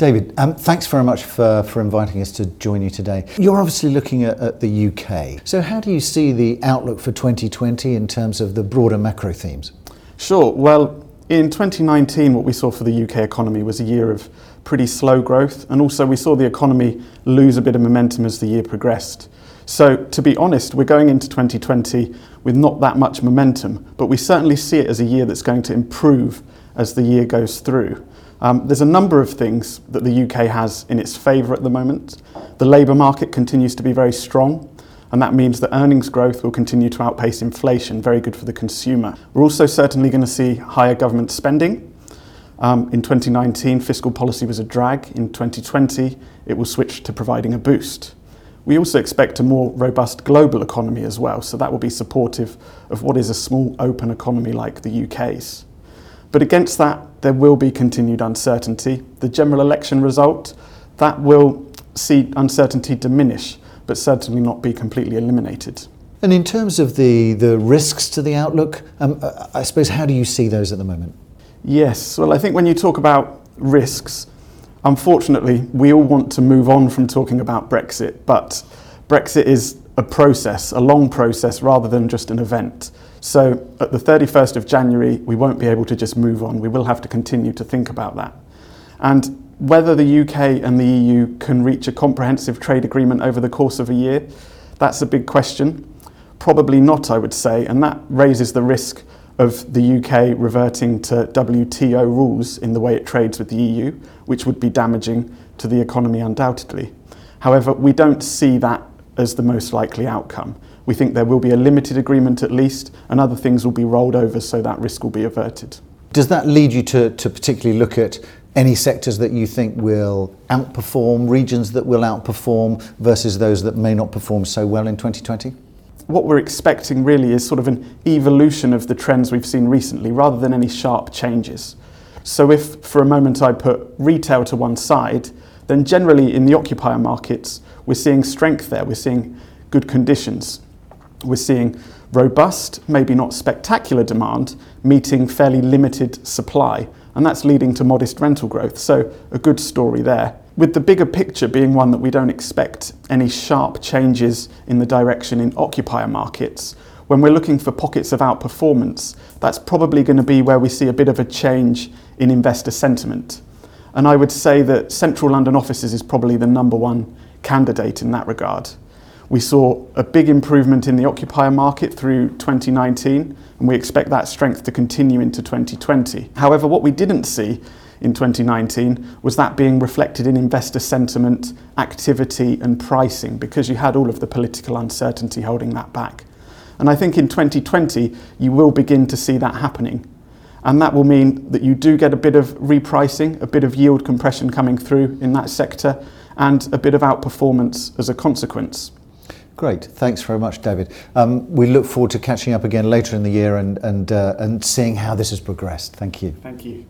David, um, thanks very much for, for inviting us to join you today. You're obviously looking at, at the UK. So, how do you see the outlook for 2020 in terms of the broader macro themes? Sure. Well, in 2019, what we saw for the UK economy was a year of pretty slow growth, and also we saw the economy lose a bit of momentum as the year progressed. So, to be honest, we're going into 2020 with not that much momentum, but we certainly see it as a year that's going to improve as the year goes through. Um, there's a number of things that the UK has in its favour at the moment. The labour market continues to be very strong, and that means that earnings growth will continue to outpace inflation, very good for the consumer. We're also certainly going to see higher government spending. Um, in 2019, fiscal policy was a drag. In 2020, it will switch to providing a boost. We also expect a more robust global economy as well, so that will be supportive of what is a small open economy like the UK's. But against that, there will be continued uncertainty. The general election result, that will see uncertainty diminish, but certainly not be completely eliminated. And in terms of the, the risks to the outlook, um, I suppose, how do you see those at the moment? Yes, well, I think when you talk about risks, Unfortunately, we all want to move on from talking about Brexit, but Brexit is a process, a long process, rather than just an event. So at the 31st of January, we won't be able to just move on. We will have to continue to think about that. And whether the UK and the EU can reach a comprehensive trade agreement over the course of a year, that's a big question. Probably not, I would say, and that raises the risk of the UK reverting to WTO rules in the way it trades with the EU, which would be damaging to the economy undoubtedly. However, we don't see that as the most likely outcome. We think there will be a limited agreement at least, and other things will be rolled over so that risk will be averted. Does that lead you to, to particularly look at any sectors that you think will outperform, regions that will outperform versus those that may not perform so well in 2020? what we're expecting really is sort of an evolution of the trends we've seen recently rather than any sharp changes. So, if for a moment I put retail to one side, then generally in the occupier markets, we're seeing strength there, we're seeing good conditions, we're seeing robust, maybe not spectacular demand, meeting fairly limited supply, and that's leading to modest rental growth. So, a good story there with the bigger picture being one that we don't expect any sharp changes in the direction in occupier markets. When we're looking for pockets of outperformance, that's probably going to be where we see a bit of a change in investor sentiment. And I would say that central London offices is probably the number one candidate in that regard. We saw a big improvement in the occupier market through 2019, and we expect that strength to continue into 2020. However, what we didn't see in 2019 was that being reflected in investor sentiment, activity, and pricing because you had all of the political uncertainty holding that back. And I think in 2020, you will begin to see that happening. And that will mean that you do get a bit of repricing, a bit of yield compression coming through in that sector, and a bit of outperformance as a consequence. Great, thanks very much, David. Um, we look forward to catching up again later in the year and, and, uh, and seeing how this has progressed. Thank you. Thank you.